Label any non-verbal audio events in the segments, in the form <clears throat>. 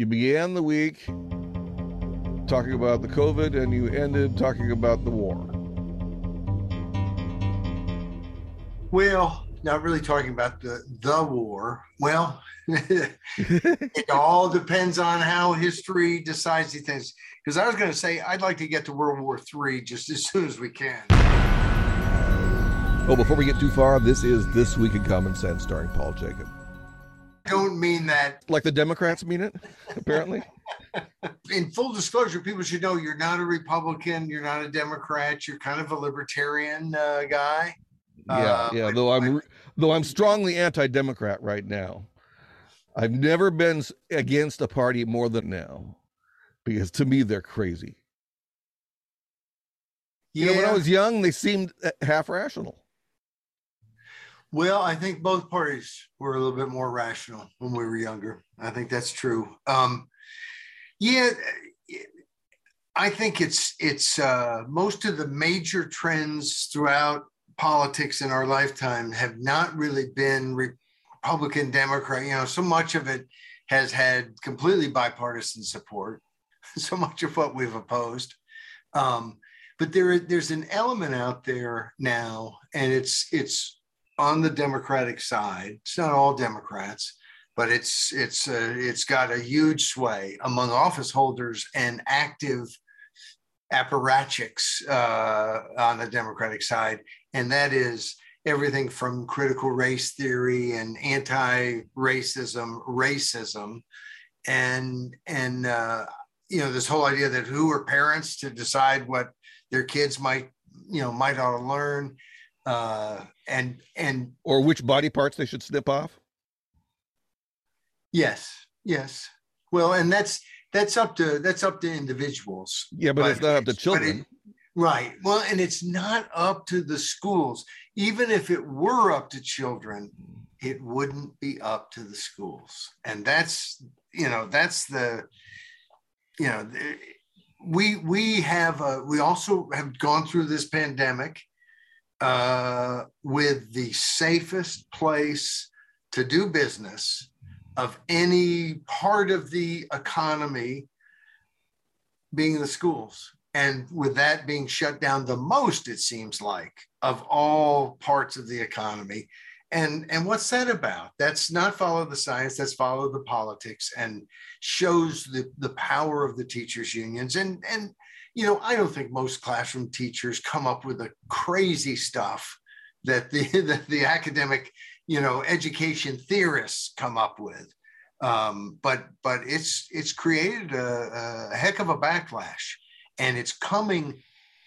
You began the week talking about the COVID and you ended talking about the war. Well, not really talking about the the war. Well, <laughs> it all depends on how history decides these things. Because I was going to say I'd like to get to World War III just as soon as we can. Oh, before we get too far, this is This Week in Common Sense starring Paul Jacob. Don't mean that. Like the Democrats mean it, apparently. <laughs> In full disclosure, people should know you're not a Republican, you're not a Democrat, you're kind of a libertarian uh, guy. Yeah, Uh, yeah. but- Though I'm though I'm strongly anti-democrat right now. I've never been against a party more than now, because to me they're crazy. You know, when I was young, they seemed uh, half rational. Well, I think both parties were a little bit more rational when we were younger. I think that's true. Um, yeah, I think it's it's uh, most of the major trends throughout politics in our lifetime have not really been Republican, Democrat. You know, so much of it has had completely bipartisan support. <laughs> So much of what we've opposed. Um, but there, there's an element out there now, and it's it's on the Democratic side. It's not all Democrats, but it's it's uh, it's got a huge sway among office holders and active apparatchiks uh, on the Democratic side, and that is everything from critical race theory and anti-racism, racism, and and uh, you know this whole idea that who are parents to decide what their kids might you know might ought to learn uh, and and Or which body parts they should snip off. yes yes. Well and that's that's up to that's up to individuals. Yeah, but, it's not up to children. it- right. Well and it's not up to the schools. Even if it were up to children it wouldn't be up to the schools. And that's you know that's the you know the- we we have uh, we also have gone through this pandemic uh, with the safest place to do business of any part of the economy being the schools. And with that being shut down the most it seems like of all parts of the economy. And and what's that about? That's not follow the science that's follow the politics and shows the the power of the teachers unions. And and you know i don't think most classroom teachers come up with the crazy stuff that the <laughs> that the academic you know education theorists come up with. Um, but but it's it's created a, a heck of a backlash. And it's coming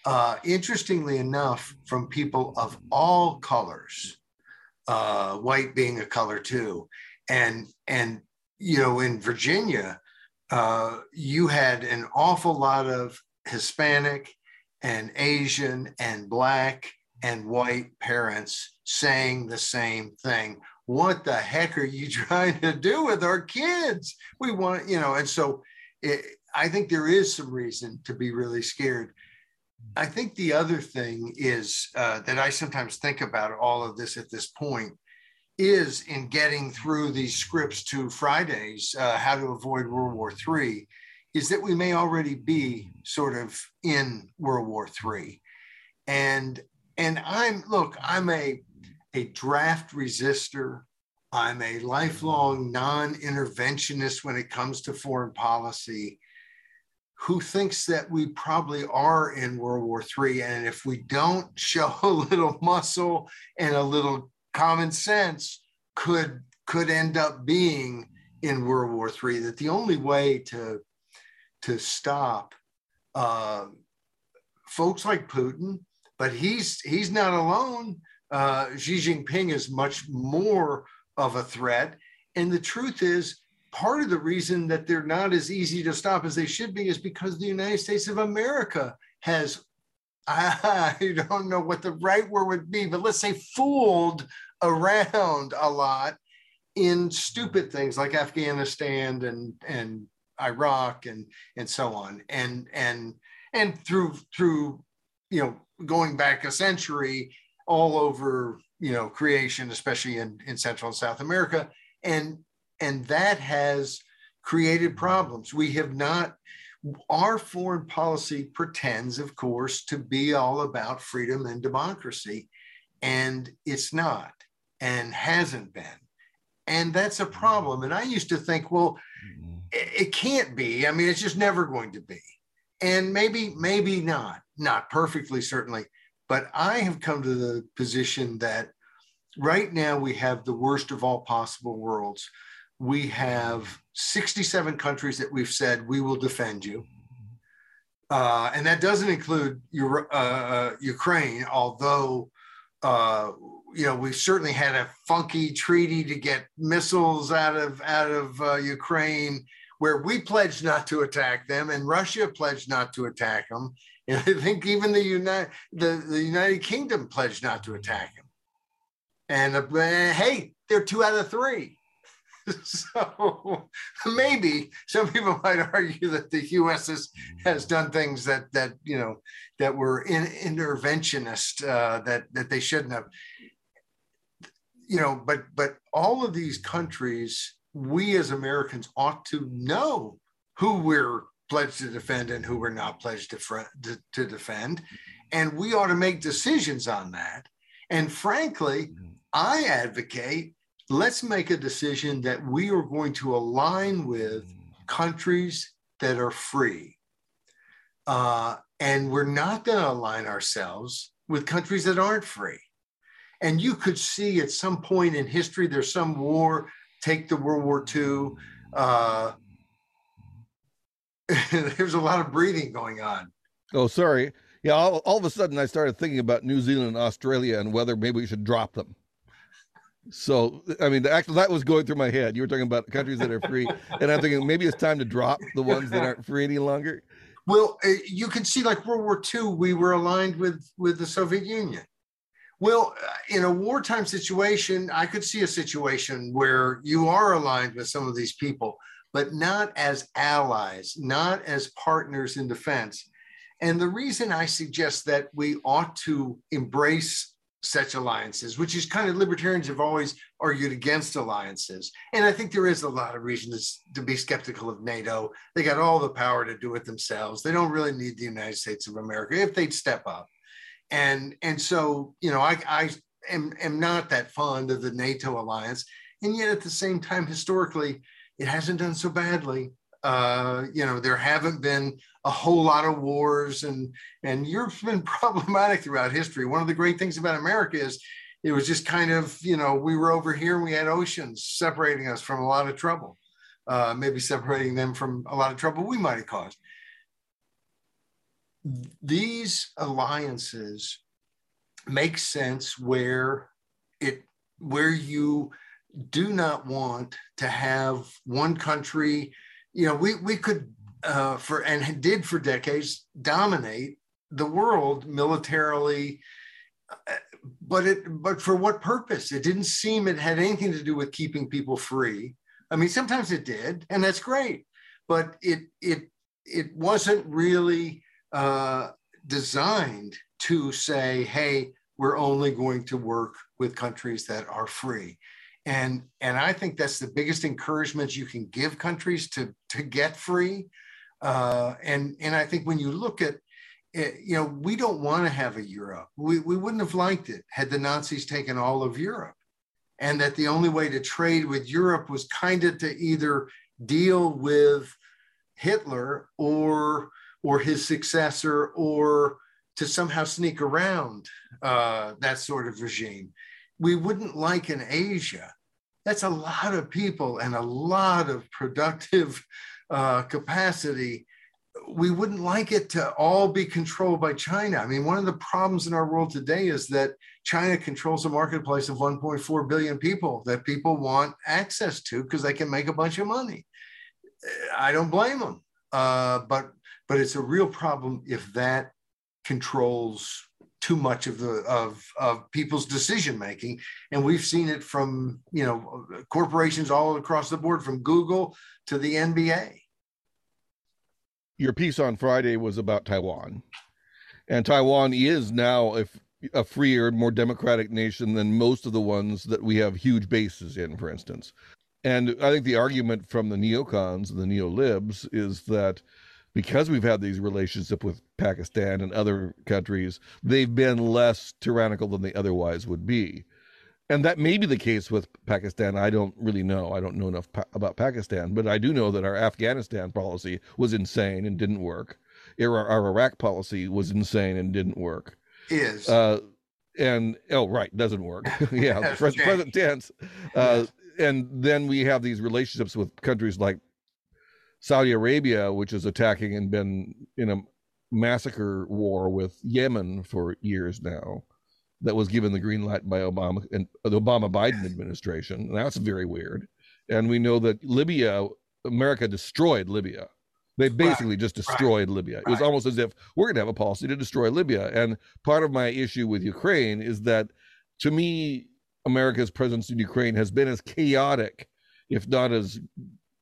uh, interestingly enough from people of all colors uh, white being a color too. And and you know in virginia uh, you had an awful lot of hispanic and asian and black and white parents saying the same thing. What the heck are you <laughs> trying to do with our kids? We want you know and so it, i think there is some reason to be really scared. I think the other thing is uh, that i sometimes think about all of this at this point is in getting through these scripts to fridays uh, how to avoid world war iii is that we may already be sort of in world war iii and and i'm look i'm a a draft resistor. I'm a lifelong non interventionist when it comes to foreign policy who thinks that we probably are in World War III. And if we don't show <laughs> a little muscle and a little common sense, could, could end up being in World War III. That the only way to, to stop uh, folks like Putin, but he's, he's not alone uh, Xi Jinping is much more of a threat. And the truth is, part of the reason that they're not as easy to stop as they should be is because the United States of America has, <laughs> I don't know what the right word would be, but let's say fooled around a lot in stupid things like Afghanistan and, and Iraq and, and so on. And, and, and through, through, you know, going back a century, all over you know creation especially in, in central and south america and and that has created problems. We have not, our foreign policy pretends, of course, to be all about freedom and democracy, and it's not and hasn't been. And that's a problem. And I used to think, well, mm-hmm. it can't be. I mean, it's just never going to be. And maybe, maybe not, not perfectly, certainly. But I have come to the position that right now we have the worst of all possible worlds. We have 67 countries that we've said we will defend you. Uh, and that doesn't include your, uh, uh, Ukraine, although uh, you know we've certainly had a funky treaty to get missiles out of out of uh, Ukraine, where we pledged not to attack them, and Russia pledged not to attack them. <laughs> And I think even the United the, the United Kingdom pledged not to attack them. And uh, hey, they're two out of three. <laughs> so maybe some people might argue that the U.S. has, has done things that that you know that were in, interventionist uh, that that they shouldn't have. You know, but but all of these countries, we as Americans ought to know who we're pledged to defend and who we're not pledged to, to, to defend, and we ought to make decisions on that. And frankly, mm-hmm. I advocate let's make a decision that we are going to align with countries that are free. Uh, and we're not going to align ourselves with countries that aren't free. And you could see at some point in history, there's some war, take the World War II. Uh, <laughs> there's a lot of breathing going on. Oh, sorry. Yeah, all, all of a sudden I started thinking about New Zealand and Australia and whether maybe we should drop them. So, I mean, actually, that was going through my head. You were talking about countries that are free, <laughs> and I'm thinking maybe it's time to drop the ones that aren't free any longer. Well, uh, you can see, like World War II, we were aligned with with the Soviet Union. Well, uh, in a wartime situation, I could see a situation where you are aligned with some of these people, but not as allies, not as partners in defense. And the reason I suggest that we ought to embrace such alliances, which is kind of libertarians have always argued against alliances. And I think there is a lot of reasons to be skeptical of NATO. They got all the power to do it themselves. They don't really need the United States of America if they'd step up. And and so, you know, I, I am, am not that fond of the NATO alliance. And yet at the same time, historically, it hasn't done so badly. Uh, you know, there haven't been a whole lot of wars, and and Europe's been <laughs> problematic throughout history. One of the great things about America is it was just kind of you know we were over here and we had oceans separating us from a lot of trouble, uh, maybe separating them from a lot of trouble we might have caused. These alliances make sense where it where you do not want to have one country you know, we we could uh, for and did for decades dominate the world militarily, uh, but it but for what purpose? It didn't seem it had anything to do with keeping people free. I mean, sometimes it did, and that's great, but it it it wasn't really uh, designed to say, hey, we're only going to work with countries that are free. And and i think that's the biggest encouragement you can give countries to to get free. Uh, and and i think when you look at it, you know we don't want to have a europe. We, we wouldn't have liked it had the nazis taken all of europe. And that the only way to trade with europe was kind of to either deal with hitler or or his successor or to somehow sneak around uh, that sort of regime we wouldn't like in Asia. That's a lot of people and a lot of productive uh, capacity. We wouldn't like it to all be controlled by China. I mean, one of the problems in our world today is that China controls a marketplace of 1.4 billion people that people want access to because they can make a bunch of money. I don't blame them, uh, but but it's a real problem if that controls too much of the of of people's decision making. And we've seen it from you know corporations all across the board from google to the nba your piece on friday was about taiwan. And taiwan is now a, a freer more democratic nation than most of the ones that we have huge bases in for instance. And I think the argument from the neocons and the neolibs is that because we've had these relationships with Pakistan and other countries, they've been less tyrannical than they otherwise would be. And that may be the case with Pakistan. I don't really know. I don't know enough pa- about Pakistan, but I do know that our Afghanistan policy was insane and didn't work. Our, our Iraq policy was insane and didn't work. Is Uh, and oh, right, doesn't work. <laughs> yeah, present, present tense. Uh, and then we have these relationships with countries like Saudi Arabia, which is attacking and been in a massacre war with Yemen for years now. That was given the green light by Obama and the Obama Biden administration. That's very weird. And we know that Libya, America destroyed Libya. They basically just destroyed Libya. It was almost as if we're going to have a policy to destroy Libya. And part of my issue with Ukraine is that, to me, America's presence in Ukraine has been as chaotic, if not as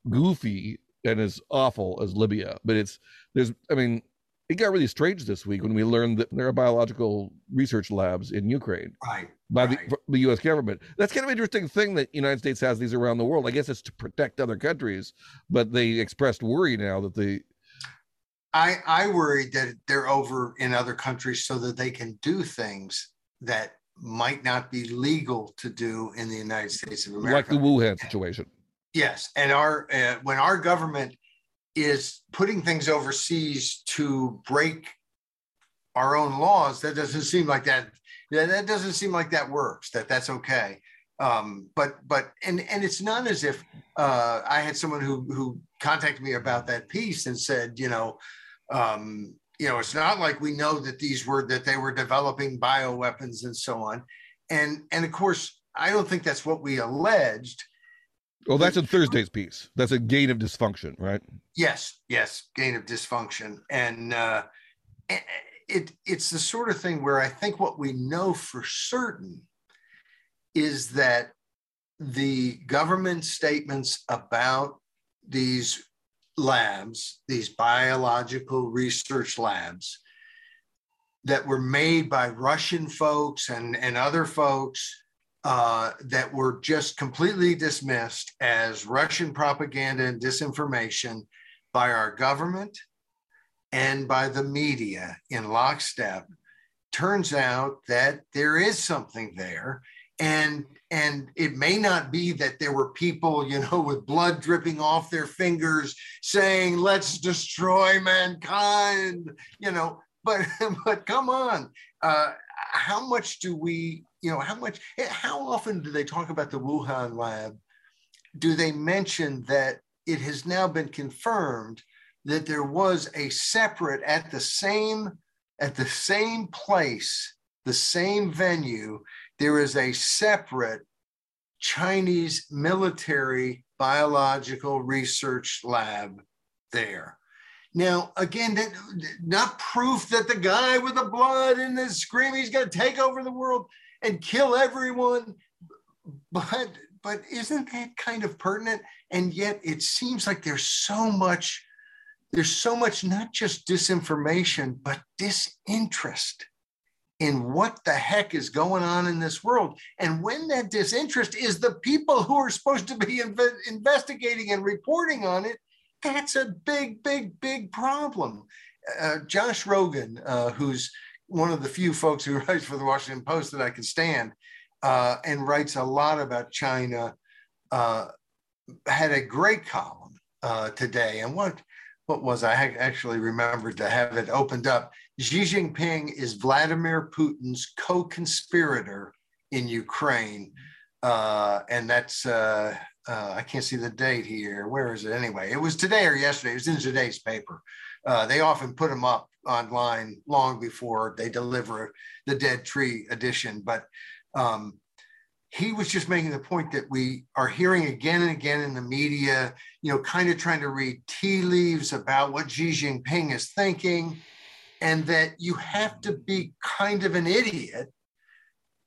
goofy and as awful as Libya. But it's there's I mean, it got really strange this week when we learned that there are biological research labs in Ukraine right. by Right. the, the U.S. government. That's kind of an interesting thing that United States has these around the world. I guess it's to protect other countries, but they expressed worry now that the I I worry that they're over in other countries so that they can do things that might not be legal to do in the United States of America, like the Wuhan situation. Yes, and our uh, when our government is putting things overseas to break our own laws, that doesn't seem like that. That, doesn't seem like that works. That that's okay. Um, but but and and it's not as if uh, I had someone who who contacted me about that piece and said, you know, um, you know, it's not like we know that these were that they were developing bioweapons and so on. And and of course, I don't think that's what we alleged. Well, that's in Thursday's piece. That's a gain of dysfunction, right? Yes, yes, gain of dysfunction, and uh, it it's the sort of thing where I think what we know for certain is that the government statements about these labs, these biological research labs, that were made by Russian folks and and other folks uh, that were just completely dismissed as Russian propaganda and disinformation by our government and by the media in lockstep. Turns out that there is something there. And, and it may not be that there were people, you know, <laughs> with blood dripping off their fingers saying, let's destroy mankind, you know, but, <laughs> but come on. Uh, how much do we you know how much eh, how often do they talk about the wuhan lab? Do they mention that it has now been confirmed that there was a separate at the same at the same place the same venue there is a separate chinese military biological research lab there now, again, that, not proof that the guy with the blood and the scream, he's going to take over the world and kill everyone. But but isn't that kind of pertinent? And yet it seems like there's so much, there's so much not just disinformation, but disinterest in what the heck is going on in this world. And when that disinterest is the people who are supposed to be inve- investigating and reporting on it, that's a big, big, big problem. Uh, Josh Rogin, uh, who's one of the few folks who <laughs> writes for the Washington Post that I can stand uh, and writes a lot about China, uh, had a great column uh, today. And what what was I actually remembered to have it opened up? Xi Jinping is Vladimir Putin's co-conspirator in Ukraine, uh, and that's uh, I can't see the date here. Where is it anyway? It was today or yesterday. It was in today's paper. Uh, they often put them up online long before they deliver the Dead Tree edition, but um, he was just making the point that we are hearing again and again in the media, you know, kind of trying to read tea leaves about what Xi Jinping is thinking, and that you have to be kind of an idiot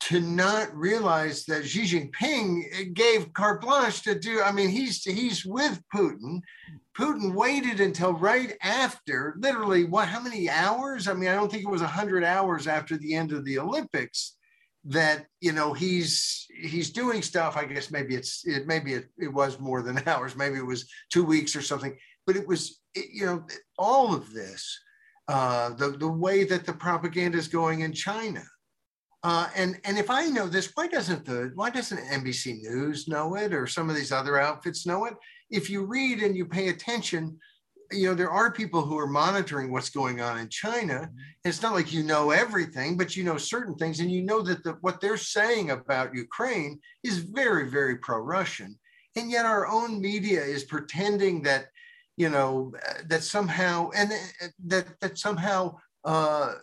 to not realize that Xi Jinping gave carte blanche to do. I mean, he's he's with Putin. Putin waited until right after, literally, what? How many hours? I mean, I don't think it was hundred hours after the end of the Olympics that you know he's he's doing stuff i guess maybe it's it maybe it, it was more than <laughs> hours maybe it was two weeks or something but it was it, you know all of this uh the the way that the propaganda is going in china uh, and and if I know this, why doesn't the why doesn't NBC News know it or some of these other outfits know it? If you read and you pay attention, you know there are people who are monitoring what's going on in China. Mm-hmm. It's not like you know everything, but you know certain things, and you know that the, what they're saying about Ukraine is very very pro-Russian, and yet our own media is pretending that you know that somehow and that that somehow uh,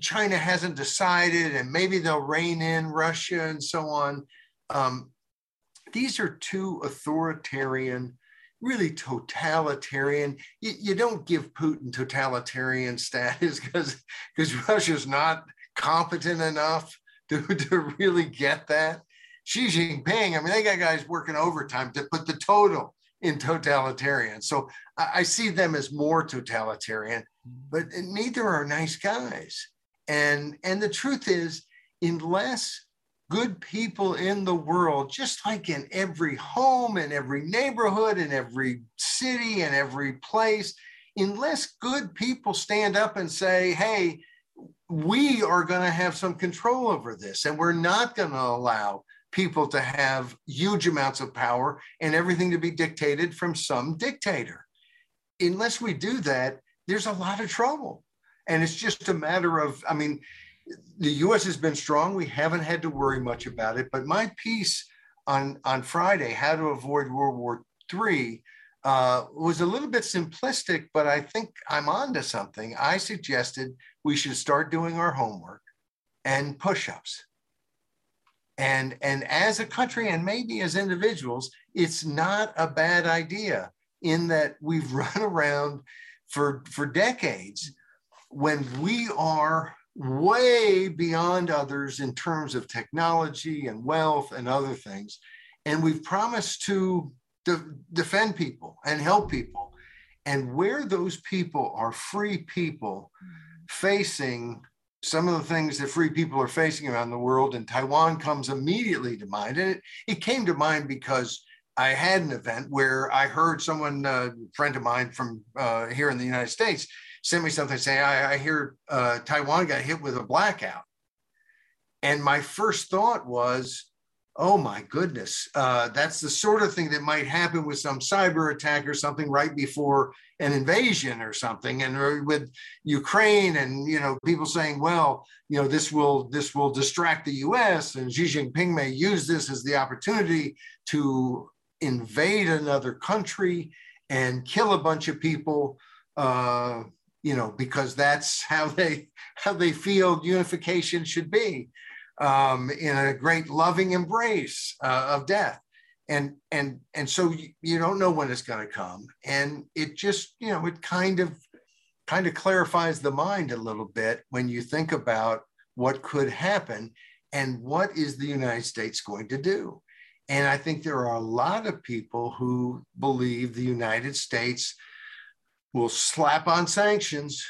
China hasn't decided, and maybe they'll rein in Russia and so on. Um, these are two authoritarian, really totalitarian. You, you don't give Putin totalitarian status <laughs> because because Russia's not competent enough to, <laughs> to really get that. Xi Jinping, I mean, they got guys working overtime to put the total in totalitarian. So I, I see them as more totalitarian, but neither are nice guys. And, and the truth is, unless good people in the world, just like in every home, in every neighborhood, in every city, and every place, unless good people stand up and say, hey, we are going to have some control over this, and we're not going to allow people to have huge amounts of power and everything to be dictated from some dictator. Unless we do that, there's a lot of trouble. And it's just a matter of, I mean, the US has been strong. We haven't had to worry much about it. But my piece on, on Friday, How to Avoid World War III, uh, was a little bit simplistic, but I think I'm onto something. I suggested we should start doing our homework and push ups. And, and as a country and maybe as individuals, it's not a bad idea in that we've <laughs> run around for, for decades when we are way beyond others in terms of technology and wealth and other things, and we've promised to de- defend people and help people, and where those people are free people facing some of the things that free people are facing around the world, and Taiwan comes immediately to mind. And it, it came to mind because I had an event where I heard someone, a friend of mine from uh, here in the United States, sent me something saying, I, I hear uh, Taiwan got hit with a blackout. And my first thought was, oh my goodness, uh, that's the sort of thing that might happen with some cyber attack or something right before an invasion or something. And with Ukraine and, you know, people saying, well, you know, this will, this will distract the US and Xi Jinping may use this as the opportunity to invade another country and kill a bunch of people. Uh, you know, because that's <laughs> how they how they feel unification should be, um, in a great loving embrace uh, of death, and and and so you, you don't know when it's going to come, and it just you know it kind of kind of clarifies the mind a little bit when you think about what could happen and what is the United States going to do. And I think there are a lot of people who believe the United States will slap on sanctions.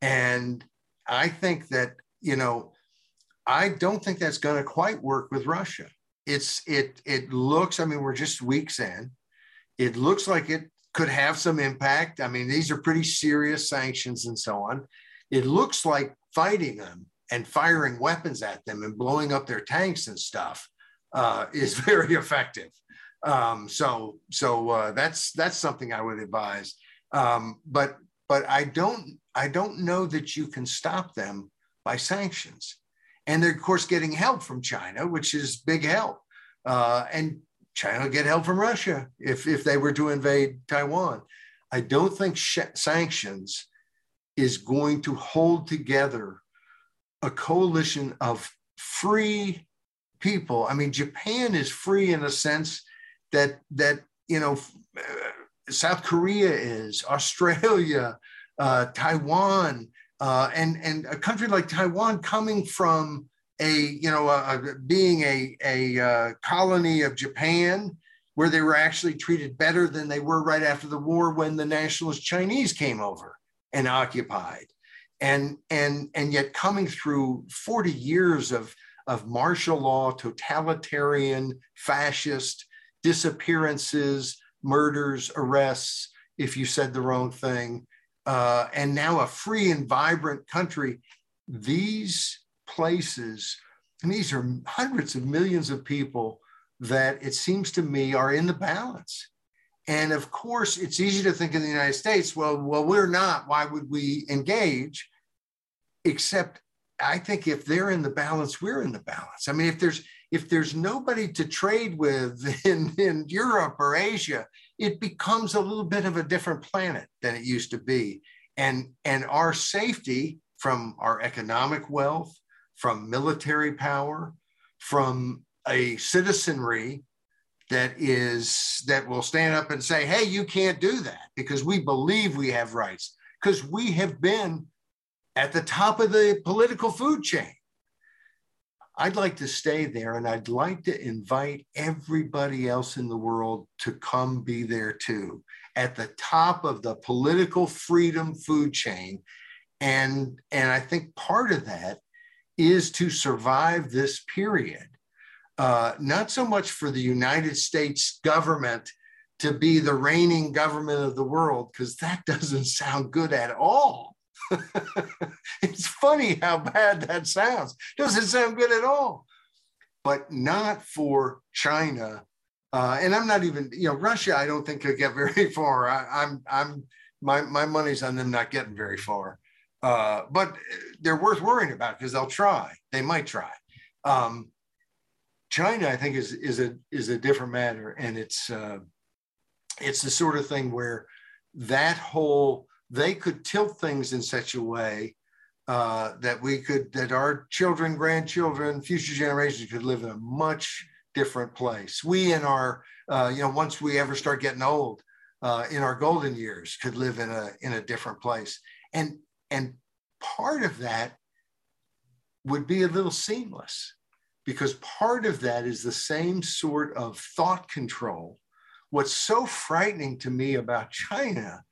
And I think that, you know, I don't think that's going to quite work with Russia. It's it it looks, I mean, we're just weeks in. It looks like it could have some impact. I mean, these are pretty serious sanctions and so on. It looks like fighting them and firing weapons at them and blowing up their tanks and stuff uh, is <laughs> very effective. Um, so so uh, that's that's something I would advise. Um, but but I don't I don't know that you can stop them by sanctions. And they're of course getting help from China, which is big help. Uh, and China will get help from Russia if if they were to invade Taiwan. I don't think sh- sanctions is going to hold together a coalition of free people. I mean, Japan is free in a sense that that you know South Korea is, <laughs> Australia, uh, Taiwan, uh, and and a country like Taiwan coming from a you know being a a uh, colony of Japan where they were actually treated better than they were right after the war when the nationalist Chinese came over and occupied. and and and yet coming through 40 years of of martial law, totalitarian, fascist disappearances, murders, arrests, if you said the wrong thing, uh, and now a free and vibrant country. These places, and these are hundreds of millions of people that it seems to me are in the balance. And of course, it's easy to think in the United States, well, well, we're not. Why would we engage? Except I think if they're in the balance, we're in the balance. I mean, if there's if there's nobody to trade with <laughs> in, in Europe or Asia, it becomes a little bit of a different planet than it used to be. And, and our safety from our economic wealth, from military power, from a citizenry that is that will stand up and say, hey, you can't do that because we believe we have rights, because we have been at the top of the political food chain. I'd like to stay there and I'd like to invite everybody else in the world to come be there too, at the top of the political freedom food chain. And, and I think part of that is to survive this period. Uh, not so much for the United States government to be the reigning government of the world, because that <laughs> doesn't sound good at all. <laughs> it's funny how bad that sounds. Doesn't sound good at all. But not for China. Uh, and I'm not even, you know, Russia, I don't think could get very <laughs> far. I, am I'm, I'm, my, my money's on them not getting very far. Uh, but they're worth worrying about because they'll try. They might try. Um, China, I think, is is a is a different matter, and it's uh, it's the sort of thing where that whole they could tilt things in such a way uh, that we could, that our children, grandchildren, future generations could live in a much different place. We in our, uh, you know, once we ever start getting old, uh, in our golden years, could live in a in a different place. And and part of that would be a little seamless because part of that is the same sort of thought control. What's so frightening to me about China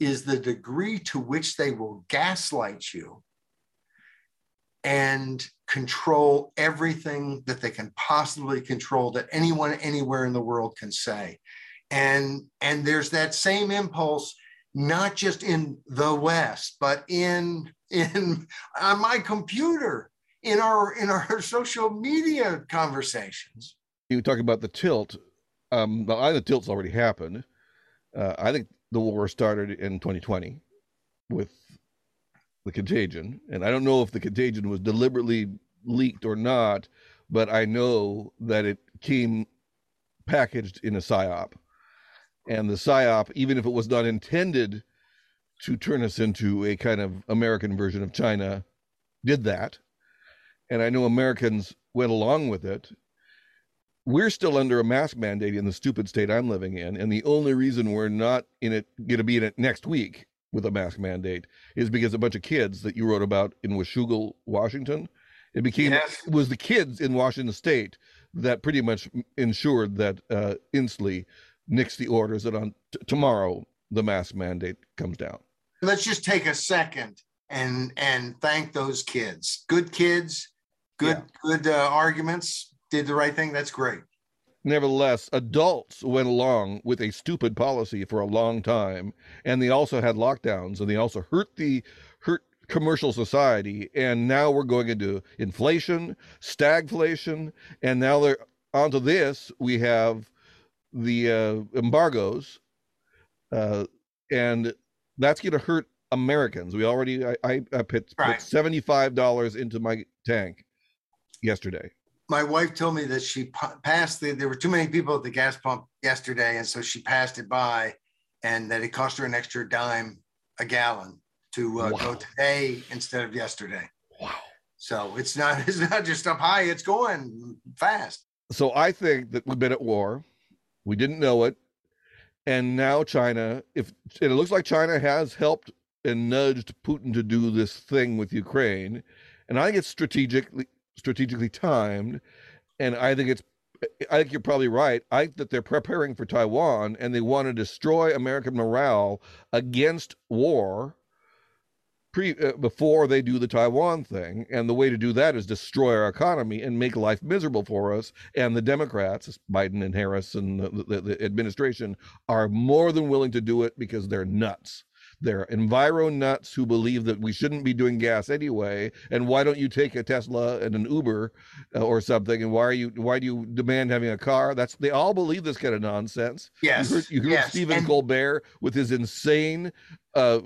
is the degree to which they will gaslight you and control everything that they can possibly control that anyone anywhere in the world can say. And and there's that same impulse not just in the west but in in on my computer in our in our <laughs> social media conversations. You talk about the tilt. Um well, the tilt's already happened. Uh, i think the war started in 2020 with the contagion. And I don't know if the contagion was deliberately leaked or not, but I know that it came packaged in a psyop. And the psyop, even if it was not intended to turn us into a kind of American version of China, did that. And I know Americans went along with it we're still under a mask mandate in the stupid state I'm living in, and the only reason we're not in it going to be in it next week with a mask mandate is because a bunch of kids that you wrote about in Washougal, Washington, it became yes. it was the kids in Washington State that pretty much ensured that uh, Inslee nixed the orders that on t- tomorrow the mask mandate comes down. Let's just take a second and and thank those kids. Good kids, good yeah. good uh, arguments did the right thing, that's great. Nevertheless, adults went along with a stupid policy for a long time, and they also had lockdowns, and they also hurt the hurt commercial society. And now we're going into inflation, stagflation, and now they're onto this. We have the uh, embargoes, uh, and that's going to hurt Americans. We already I, I, I put, right. put seventy five dollars into my tank yesterday my wife told me that she passed the, there were too many people at the gas pump yesterday. And so she passed it by and that it cost her an extra dime a gallon to uh, wow. go today instead of yesterday. Wow. So it's not, <laughs> it's not just up high, it's going fast. So I think that we've been at war. We didn't know it. And now China, if it looks like China has helped and nudged Putin to do this thing with Ukraine. And I think it's strategically strategically timed, and I think it's. I think you're probably right. I think that they're preparing for Taiwan and they want to destroy American morale against war pre uh, before they do the Taiwan thing, and the way to do that is destroy our economy and make life miserable for us. And the Democrats, Biden and Harris and the, the, the administration, are more than willing to do it because they're nuts. They're enviro nuts who believe that we shouldn't be doing gas anyway. And why don't you take a Tesla and an Uber uh, or something? And why are you why do you demand having a car? That's they all believe this kind of nonsense. Yes. You heard, you heard yes. Stephen and, Colbert with his insane uh,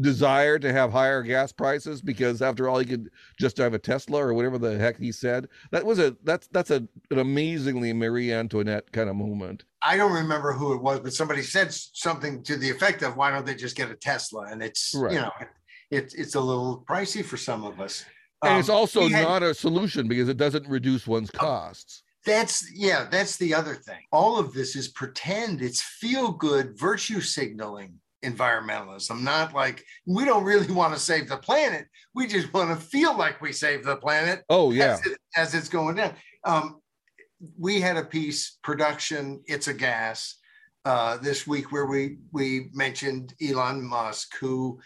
desire to have higher gas prices because after all he could just have a Tesla or whatever the heck he said. That was a that's that's a, an amazingly Marie Antoinette kind of moment. I don't remember who it was, but somebody said something to the effect of why don't they just get a Tesla? And it's right. you know it's it's a little pricey for some of us. And um, it's also had, not a solution because it doesn't reduce one's costs. That's yeah, that's the other thing. All of this is pretend. It's feel good virtue signaling environmentalism, not like we don't really want to save the planet. We just want to feel like we save the planet. Oh, yeah. As, it, as it's going down. Um, we had a piece, production, It's a Gas, uh, this week where we we mentioned Elon Musk, who,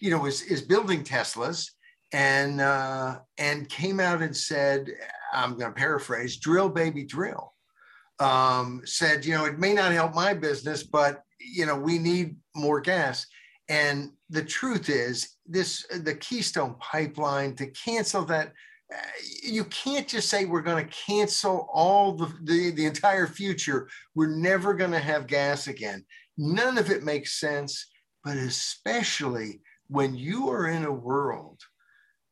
you know, is, is building Teslas and uh, and came out and said, I'm going to paraphrase, drill baby drill. Um, said, you know, it may not help my business, but you know, we need more gas. And the truth is, this the Keystone Pipeline to cancel that. Uh, you can't just say we're going to cancel all the, the, the entire future. We're never going to have gas again. None of it makes sense, but especially when you are in a world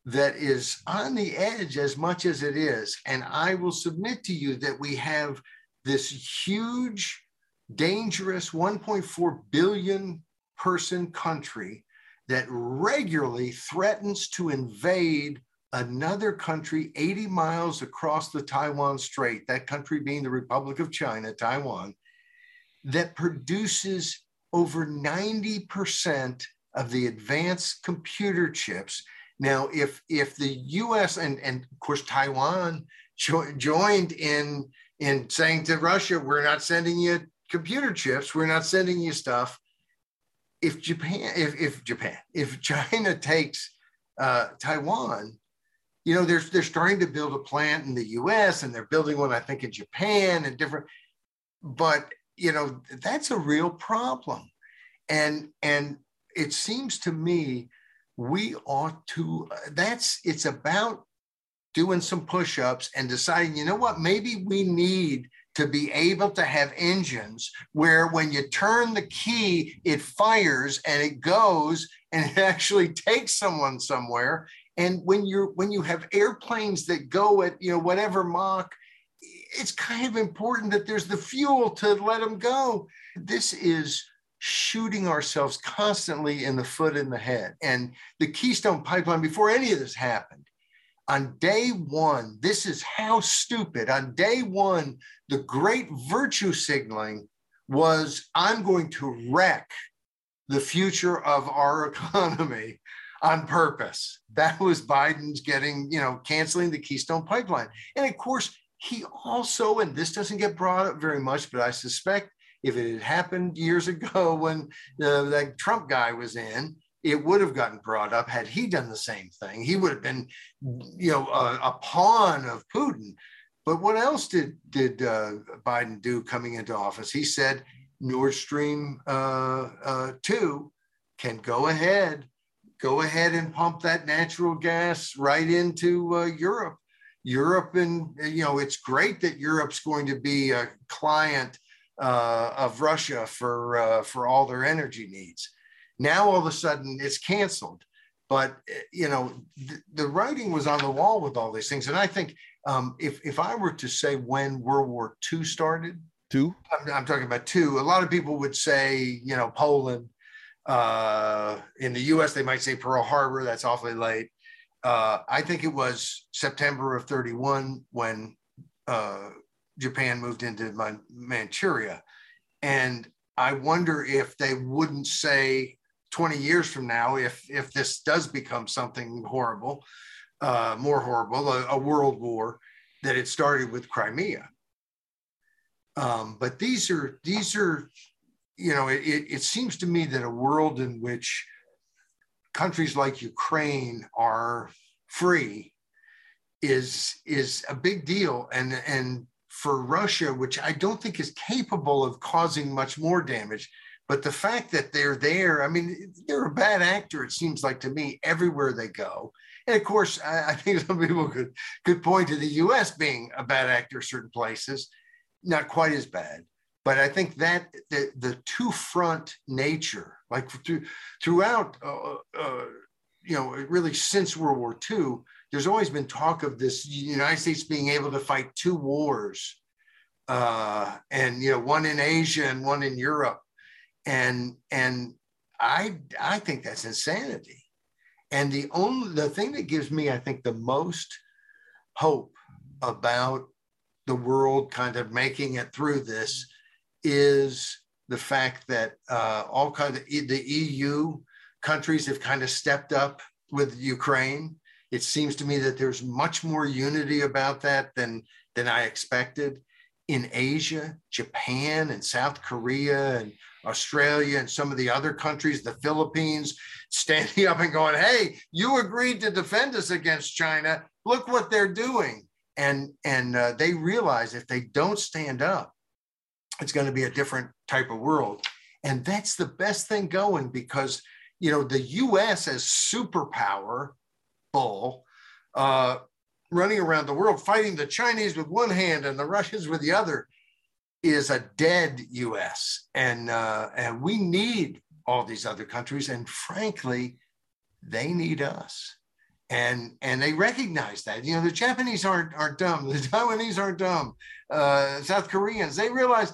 that is on the edge as much as it is. And I will submit to you that we have this huge dangerous 1.4 billion person country that regularly threatens to invade another country 80 miles across the Taiwan Strait, that country being the Republic of China, Taiwan, that produces over 90% of the advanced computer chips. Now, if, if the US and, and of course Taiwan jo- joined in, in saying to Russia, we're not sending you computer chips. We're not sending you stuff. If Japan, if, if Japan, if <laughs> China takes uh, Taiwan, you know, they're, they're starting to build a plant in the US and they're building one, I think, in Japan and different, but you know, that's a real problem. And and it seems to me we ought to that's it's about doing some push-ups and deciding, you know what, maybe we need to be able to have engines where when you turn the key, it fires and it goes and it actually takes someone somewhere. And when you're when you have airplanes that go at you know whatever Mach, it's kind of important that there's the fuel to let them go. This is shooting ourselves constantly in the foot and the head. And the Keystone Pipeline, before any of this happened, on day one, this is how stupid. On day one, the great virtue signaling was I'm going to wreck the future of our <laughs> economy on purpose. That was Biden's getting, you know, canceling the Keystone Pipeline. And of course, he also, and this doesn't get brought up very much, but I suspect if it had happened years ago when uh, that Trump guy was in, it would have gotten brought up had he done the same thing. He would have been, you know, a, a pawn of Putin. But what else did did uh, Biden do coming into office? He said Nord Stream uh, uh, two can go ahead, go ahead and pump that natural gas right into uh, Europe. Europe and you know it's great that Europe's going to be a client uh, of Russia for uh, for all their energy needs. Now all of a sudden it's canceled. But you know, th- the writing was on the wall with all these things. And I think um, if if I were to say when World War II started, two, I'm, I'm talking about two. A lot of people would say, you know, Poland. Uh, in the U.S., they might say Pearl Harbor. That's awfully late. Uh, I think it was September of 31 when uh, Japan moved into Man- Manchuria. And I wonder if they wouldn't say 20 years from now, if if this does become something horrible, uh, more horrible, a, a, world war, that it started with Crimea. Um, but these are these are, you know, it, it seems to me that a world in which countries like Ukraine are free is is a big deal and and for Russia which I don't think is capable of causing much more damage but the fact that they're there I mean they're a bad actor it seems like to me everywhere they go. And of course I, I think some people could could point to the US being a bad actor certain places not quite as bad. But I think that the, the two front nature like through, throughout uh, uh, you know really since World War II there's always been talk of this United States being able to fight two wars, uh, and you know one in Asia and one in Europe, and and I I think that's insanity. And the only the thing that gives me I think the most hope about the world kind of making it through this is the fact that uh, all kind of the EU countries have kind of stepped up with Ukraine it seems to me that there's much more unity about that than, than I expected. In Asia, Japan and South Korea and Australia and some of the other countries, the Philippines, <laughs> standing up and going, Hey, you agreed to defend us against China. Look what they're doing. And, and uh, they realize if they don't stand up, it's going to be a different type of world. And that's the best thing going because, you know, the US as superpower bull, uh, running around the world fighting the Chinese with one hand and the Russians with the other is a dead U.S. and uh, and we need all these other countries, and frankly, they need us. And and they recognize that. You know, the Japanese aren't aren't dumb. The <laughs> Taiwanese aren't dumb. Uh, South Koreans they realize,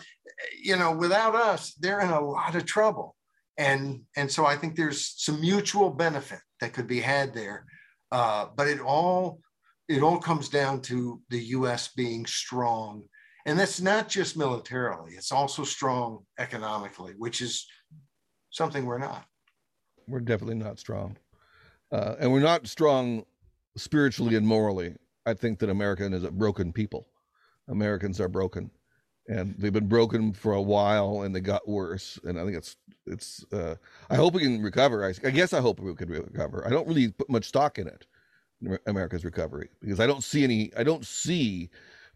you know, without us, they're in a lot of trouble. And and so I think there's some mutual benefit that could be had there. Uh, but it all it all comes down to the U.S. being strong, and that's not just militarily; it's also strong economically, which is something we're not. We're definitely not strong, uh, and we're not strong spiritually and morally. I think that American is a broken people. Americans are broken, and they've been broken for a while, and they got worse. And I think it's it's. Uh, I hope we can recover. I, I guess I hope we could recover. I don't really put much stock in it, America's recovery, because I don't see any. I don't see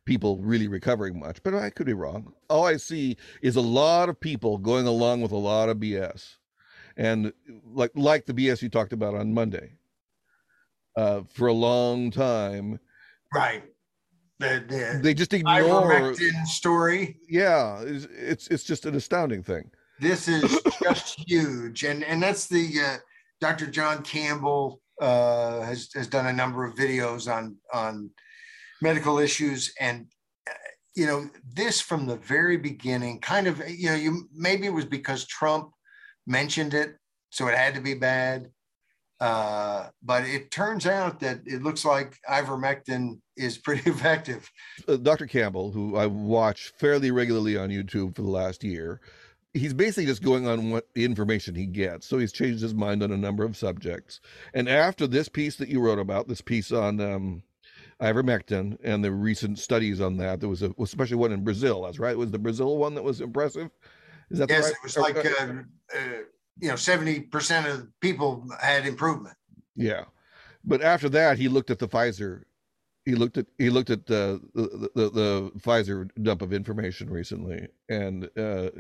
people really recovering much. But I could be wrong. All I see is a lot of people going along with a lot of BS, and like like the BS you talked about on Monday. Uh, for a long time, right? The, the they just ignore story. Yeah, it's, it's it's just an astounding thing. This is just huge, and and that's the uh, Dr. John Campbell uh, has has done a number of videos on on medical issues, and uh, you know this from the very beginning. Kind of, you know, you maybe it was because Trump mentioned it, so it had to be bad. Uh, but it turns out that it looks like ivermectin is pretty <laughs> effective. Uh, Dr. Campbell, who I watch fairly regularly on YouTube for the last year, he's basically just going on what information he gets. So he's changed his mind on a number of subjects. And after this piece that you wrote about, this piece on um, ivermectin and the recent studies on that, there was a, especially one in Brazil. That's right. It was the Brazil one that was impressive. Is that yes? Right? It was like uh, uh, you know seventy percent of people had improvement. Yeah, but after that, he looked at the Pfizer. He looked at he looked at the the, the, the Pfizer dump of information recently, and uh,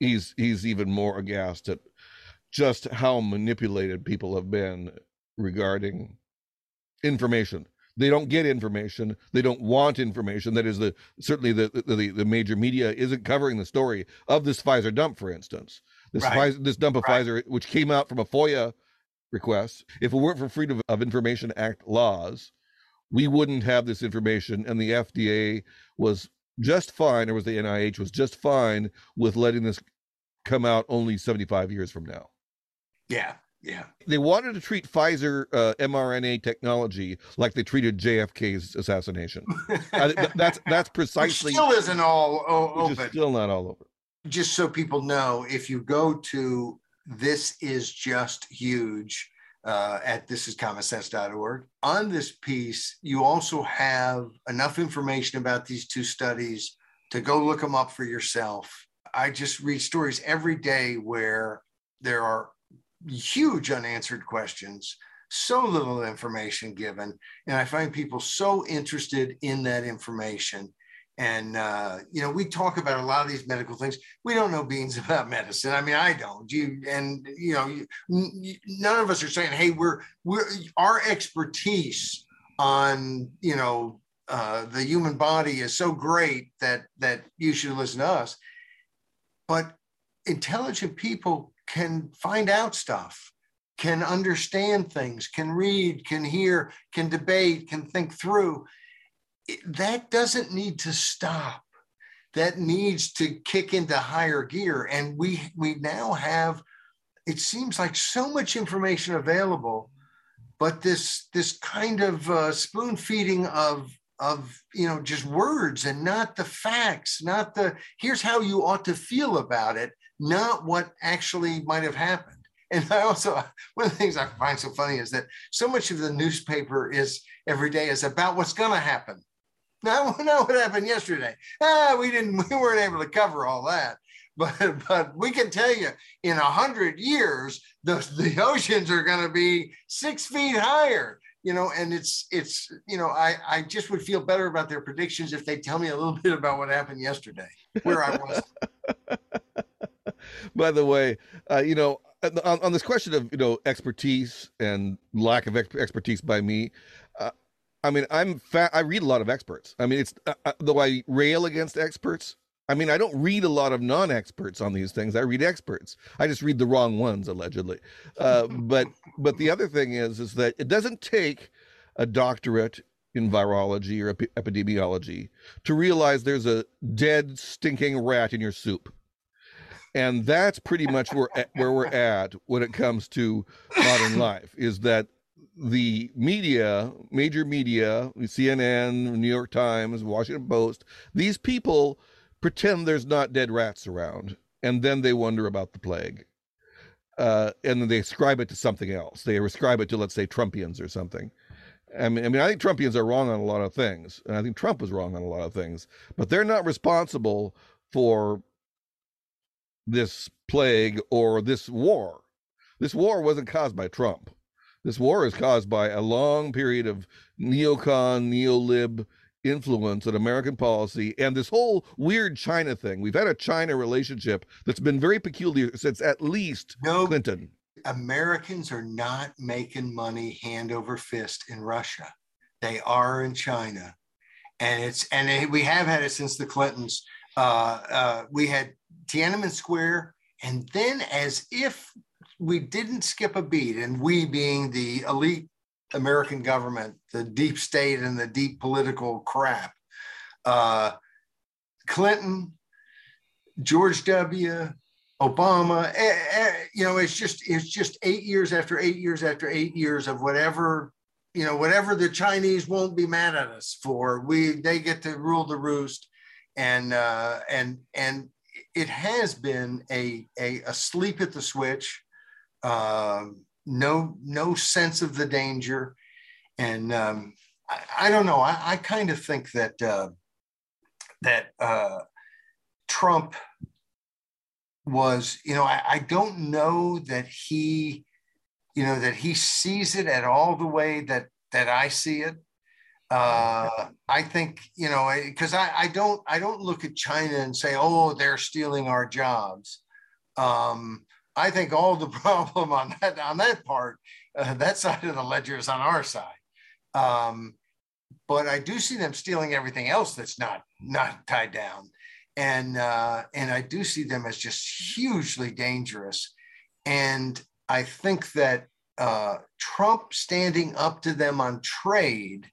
he's he's even more aghast at just how manipulated people have been regarding information they don't get information they don't want information that is the certainly the the, the major media isn't covering the story of this pfizer dump for instance this right. pfizer, this dump of right. pfizer which came out from a foia request if it weren't for freedom of information act laws we wouldn't have this information and the fda was just fine or was the nih was just fine with letting this come out only 75 years from now. Yeah. Yeah. They wanted to treat Pfizer uh, mRNA technology like they treated JFK's assassination. that's that's <laughs> precisely Which still isn't all open. still not all over. Just so people know, if you go to this is just huge uh, at thisiscommonsense.org. On this piece, you also have enough information about these two studies to go look them up for yourself I just read stories every day where there are huge unanswered questions, so little information given. And I find people so interested in that information. And, uh, you know, we talk about a lot of these medical things. We don't know beans <laughs> about medicine. I mean, I don't. You and, you know, you, none of us are saying, hey, we're, we're, our expertise on, you know, uh, the human body is so great that that you should listen to us. But intelligent people can find out stuff, can understand things, can read, can hear, can debate, can think through. That doesn't need to stop. That needs to kick into higher gear. And we we now have, it seems like so much information available, but this this kind of uh, spoon feeding of of you know just words and not the facts not the here's how you ought to feel about it not what actually might have happened. And i also <laughs> one of the things i find so funny is that so much of the newspaper is every day is about what's going to happen. Now <laughs> not what happened yesterday. Ah we didn't <laughs> we weren't able to cover all that. But but we can tell you in a hundred years the, the oceans are going to be six feet higher you know and it's it's you know i i just would feel better about their predictions if they tell me a little bit about what happened yesterday where i was by the way uh, you know on, on, this question of you know expertise and lack of ex- expertise by me uh, i mean i'm fa- i read a lot of experts i mean it's uh, uh though i rail against experts I mean, I don't read a lot of non-experts on these things. I read experts. I just read the wrong ones, allegedly. Uh, but but the other thing is is that it doesn't take a doctorate in virology or ep- epidemiology to realize there's a dead, stinking rat in your soup, and that's pretty much where where we're at when it comes to modern life. Is that the media, major media, CNN, New York Times, Washington Post, these people pretend there's not dead rats around, and then they wonder about the plague. Uh, and then they ascribe it to something else. They ascribe it to, let's say, Trumpians or something. I mean, I mean, I think Trumpians are wrong on a lot of things, and I think Trump was wrong on a lot of things, but they're not responsible for this plague or this war. This war wasn't caused by Trump. This war is caused by a long period of neocon, neolib influence on American policy and this whole weird China thing. We've had a China relationship that's been very peculiar since at least no, Clinton. Americans are not making money hand over fist in Russia. They are in China. And it's and we have had it since the Clintons. Uh, uh, we had Tiananmen Square, and then as if we didn't skip a beat, and we being the elite American government, the deep state and the deep political crap. Uh, Clinton, George W., Obama, eh, eh, you know, it's just it's just eight years after eight years after eight years of whatever, you know, whatever the Chinese won't be mad at us for. We they get to rule the roost, and uh, and and it has been a a, sleep at the switch. Um, no no sense of the danger and um, I, I, don't know i, I kind of think that uh, that uh, trump was you know I, I don't know that he you know that he sees it at all the way that that i see it uh, I think you know because I, I don't I don't look at China and say oh they're stealing our jobs. Um, I think all the <laughs> problem on that on that part, uh, that side of the ledger is on our side. Um, but I do see them stealing everything else that's not not tied down, and uh, and I do see them as just hugely dangerous. And I think that uh, Trump standing up to them on trade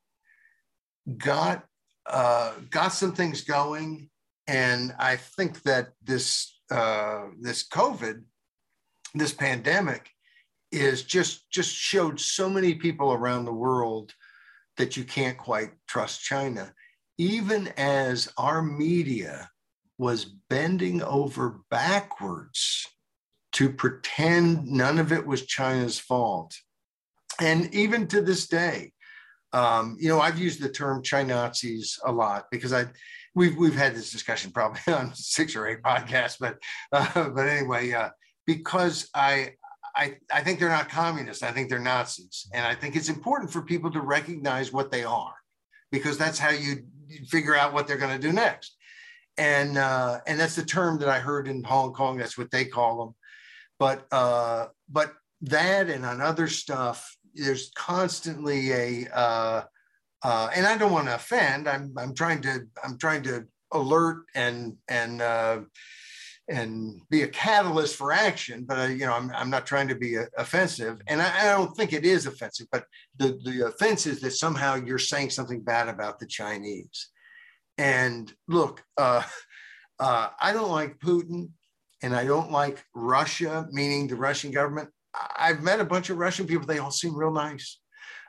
got uh, got some things going, and I think that this uh, this COVID this pandemic is just just showed so many people around the world that you can't quite trust China. Even as our media was bending over backwards to pretend none of it was China's fault. And even to this day, um, you know, I've used the term China Nazis a lot because I we've we've had this discussion probably <laughs> on six or eight podcasts, but uh, but anyway, uh, because I I, I think they're not communists. I think they're Nazis. And I think it's important for people to recognize what they are because that's how you figure out what they're going to do next. And, uh, and that's the term that I heard in Hong Kong. That's what they call them. But, uh, but that and on other stuff, there's constantly a, uh, uh, and I don't want to offend. I'm, I'm trying to, I'm trying to alert and, and, uh, and be a catalyst for action. But uh, you know, I'm, I'm not trying to be uh, offensive, and I, I, don't think it is offensive. But the the offense is that somehow you're saying something bad about the Chinese. And look, uh, uh, I don't like Putin, and I don't like Russia, meaning the Russian government. I've met a bunch of Russian people; they all seem real nice.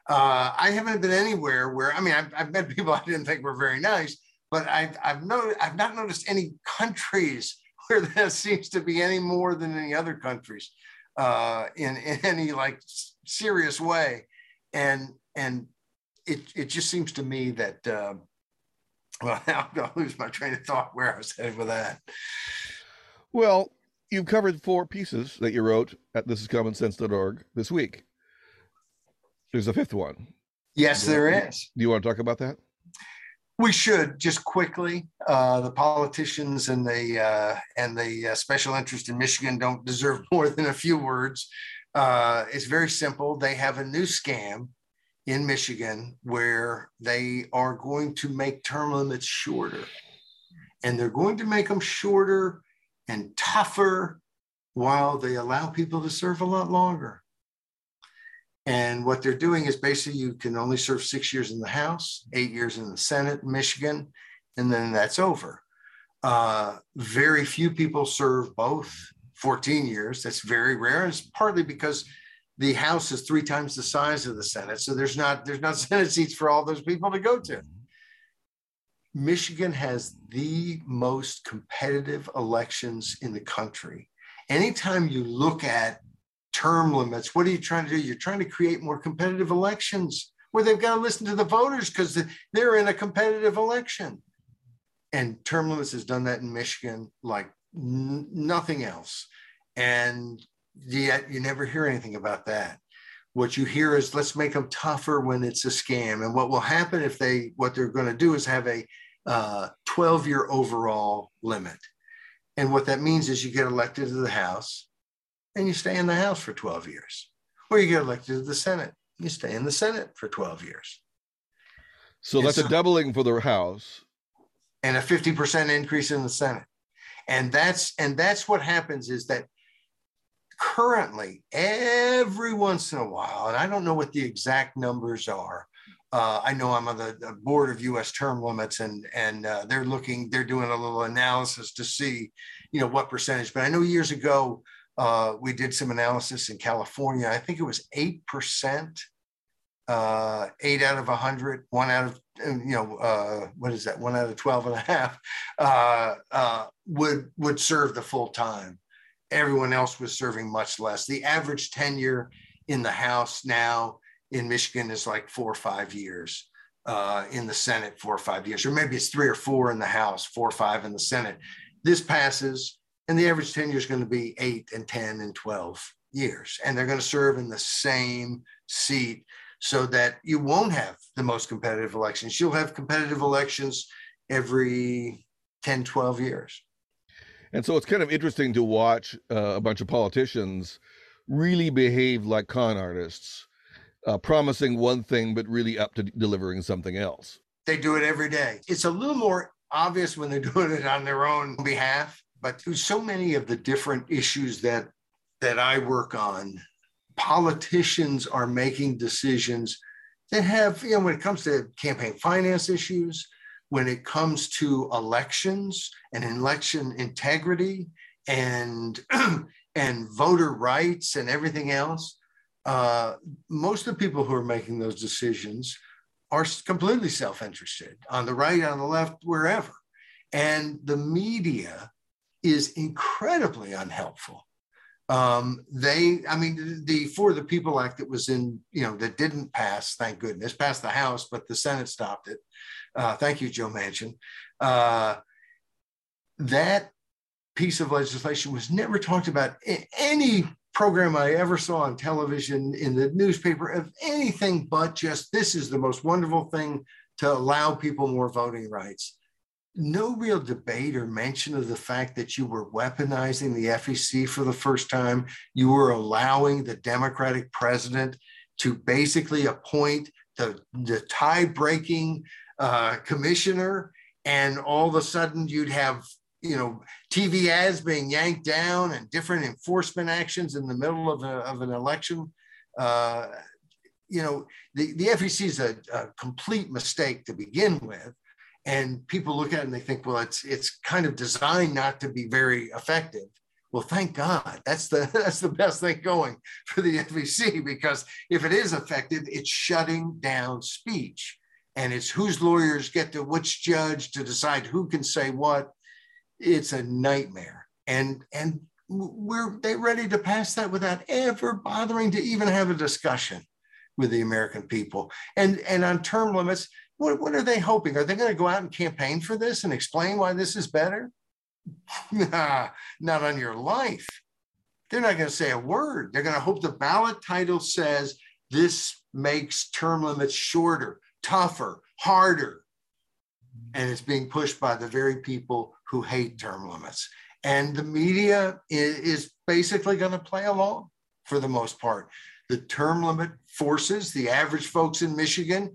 Uh, I haven't been anywhere where I mean, I've, I've met people <laughs> I didn't think were very nice, but I've I've, no, I've not noticed any countries <laughs> where that seems to be any more than any other countries uh, in, in any like serious way. And, and it, it just seems to me that, uh, <laughs> well, I'm to lose my train of thought where I was headed with that. Well, you've covered four pieces that you wrote at thisiscommonsense.org this week. There's a fifth one. Yes, there is. Do you want to talk about that? We should just quickly. Uh, the politicians and the uh, and the uh, special interest in Michigan don't deserve <laughs> more than a few words. Uh, it's very simple. They have a new scam in Michigan where they are going to make term limits shorter, and they're going to make them shorter and tougher while they allow people to serve a lot longer. And what they're doing is basically you can only serve six years in the House, eight years in the Senate, in Michigan, and then that's over. Uh, very few people serve both 14 years. That's very rare. It's partly because the House is three times the size of the Senate. So there's not there's not <laughs> Senate seats for all those people to go to. Michigan has the most competitive elections in the country. Anytime you look at term limits. What are you trying to do? You're trying to create more competitive elections where they've got to listen to the voters because they're in a competitive election. And term limits has done that in Michigan like nothing else. And yet you never hear anything about that. What you hear is let's make them tougher when it's a scam. And what will happen if they, what they're going to do is have a uh, 12 year overall limit. And what that means is you get elected to the House and you stay in the House for 12 years. Or you get elected to the Senate, you stay in the Senate for 12 years. So that's a doubling for the House. And a 50% increase in the Senate. And that's and that's what happens is that currently every once in a while, and I don't know what the exact numbers are. Uh, I know I'm on the, the, board of U.S. term limits, and and uh, they're looking, they're doing a little analysis to see, you know, what percentage. But I know years ago uh, we did some analysis in California. I think it was 8%, uh, eight out of 100, one out of, you know, uh, what is that? One out of 12 and a half uh, uh, would, would serve the full time. Everyone else was serving much less. The average tenure in the House now in Michigan is like four or five years. Uh, in the Senate, four or five years, or maybe it's three or four in the House, four or five in the Senate. This passes and the average tenure is going to be eight and 10 and 12 years. And they're going to serve in the same seat so that you won't have the most competitive elections. You'll have competitive elections every 10, 12 years. And so it's kind of interesting to watch uh, a bunch of politicians really behave like con artists, uh, promising one thing, but really up to delivering something else. They do it every day. It's a little more obvious when they're <laughs> doing it on their own behalf but through so many of the different issues that that I work on, politicians are making decisions that have, you know, when it comes to campaign finance issues, when it comes to elections and election integrity and <clears throat> and voter rights and everything else, uh, most of the people who are making those decisions are completely self-interested on the right, on the left, wherever. And the media is incredibly unhelpful. Um, they, I mean, the For the People Act that was in, you know, that didn't pass, thank goodness, passed the House, but the Senate stopped it. Uh, thank you, Joe Manchin. Uh, that piece of legislation was never talked about in any program I ever saw on television, in the newspaper, of anything but just this is the most wonderful thing to allow people more voting rights. No real debate or mention of the fact that you were weaponizing the FEC for the first time. You were allowing the Democratic president to basically appoint the, the tie breaking uh, commissioner, and all of a sudden you'd have you know TV ads being yanked down and different enforcement actions in the middle of, a, of an election. Uh, you know, the, the FEC is a, a, complete mistake to begin with. And people look at it and they think, well, it's it's kind of designed not to be very effective. Well, thank God. That's the <laughs> that's the best thing going for the FEC because if it is effective, it's shutting down speech. And it's whose lawyers get to which judge to decide who can say what it's a nightmare. And and we're they ready to pass that without ever bothering to even have a discussion with the American people. And and on term limits, what, what are they hoping? Are they going to go out and campaign for this and explain why this is better? <laughs> nah, not on your life. They're not going to say a word. They're going to hope the ballot title says this makes term limits shorter, tougher, harder. And it's being pushed by the very people who hate term limits. And the media is, basically going to play along for the most part. The term limit forces the average folks in Michigan,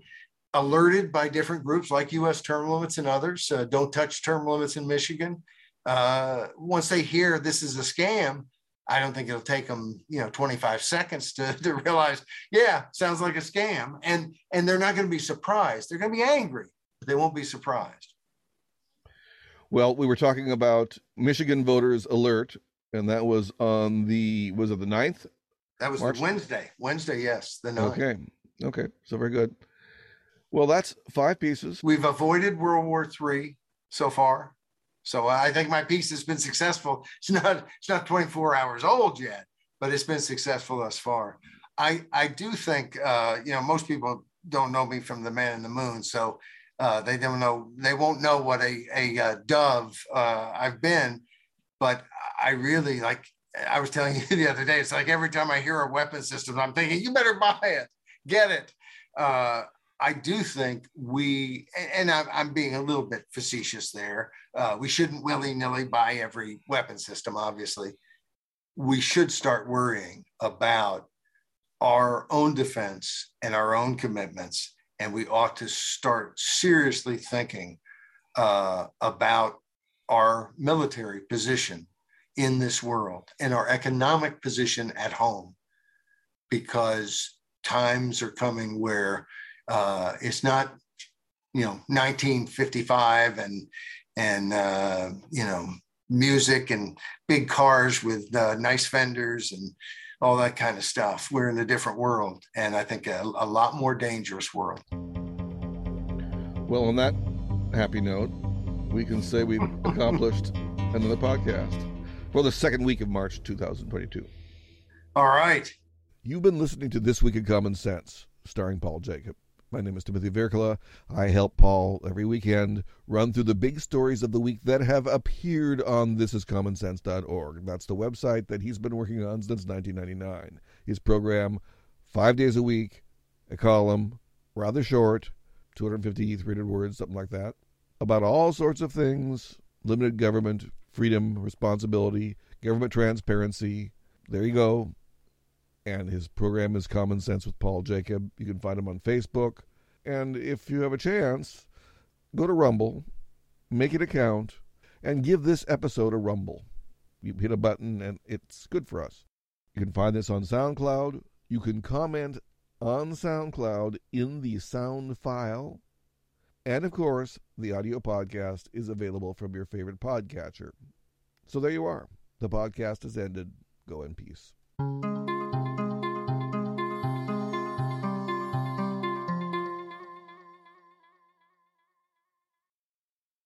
alerted by different groups like US term limits and others, uh, don't touch term limits in Michigan. Uh, once they hear this is a scam, I don't think it'll take them, you know, 25 seconds to, <laughs> to realize, yeah, sounds like a scam. And and they're not going to be surprised. They're going to be angry, but they won't be surprised. Well, we were talking about Michigan voters alert, and that was on the was it the 9th? That was Wednesday. Wednesday, yes, the 9th. Okay. Okay. So very good. Well, that's five pieces. We've avoided World War III so far. So I think my piece has been successful. It's not it's not 24 hours old yet, but it's been successful thus far. I I do think uh, you know most people don't know me from the Man in the Moon, so uh, they don't know, they won't know what a, a, uh, dove uh, I've been, but I really like, I was telling <laughs> you the other day, it's like every time I hear a weapon system, I'm thinking, you better buy it, get it. Uh, I do think we, and I'm, being a little bit facetious there. Uh, we shouldn't willy nilly buy every weapon system, obviously. We should start worrying about our own defense and our own commitments and we ought to start seriously thinking uh, about our military position in this world and our economic position at home because times are coming where uh, it's not you know 1955 and and uh, you know music and big cars with uh, nice fenders and all that kind of stuff. We're in a different world, and I think a, a lot more dangerous world. Well, on that happy note, we can say we've accomplished <laughs> another podcast for the second week of March 2022. All right. You've been listening to This Week in Common Sense, starring Paul Jacob. My name is Timothy Virkkala. I help Paul every weekend run through the big stories of the week that have appeared on thisiscommonsense.org. That's the website that he's been working on since 1999. His program, five days a week, a column, rather short, 250, 300 words, something like that, about all sorts of things limited government, freedom, responsibility, government transparency. There you go and his program is Common Sense with Paul Jacob. You can find him on Facebook. And if you have a chance, go to Rumble, make an account, and give this episode a rumble. You hit a button, and it's good for us. You can find this on SoundCloud. You can comment on SoundCloud in the sound file. And of course, the audio podcast is available from your favorite podcatcher. So there you are. The podcast has ended. Go in peace.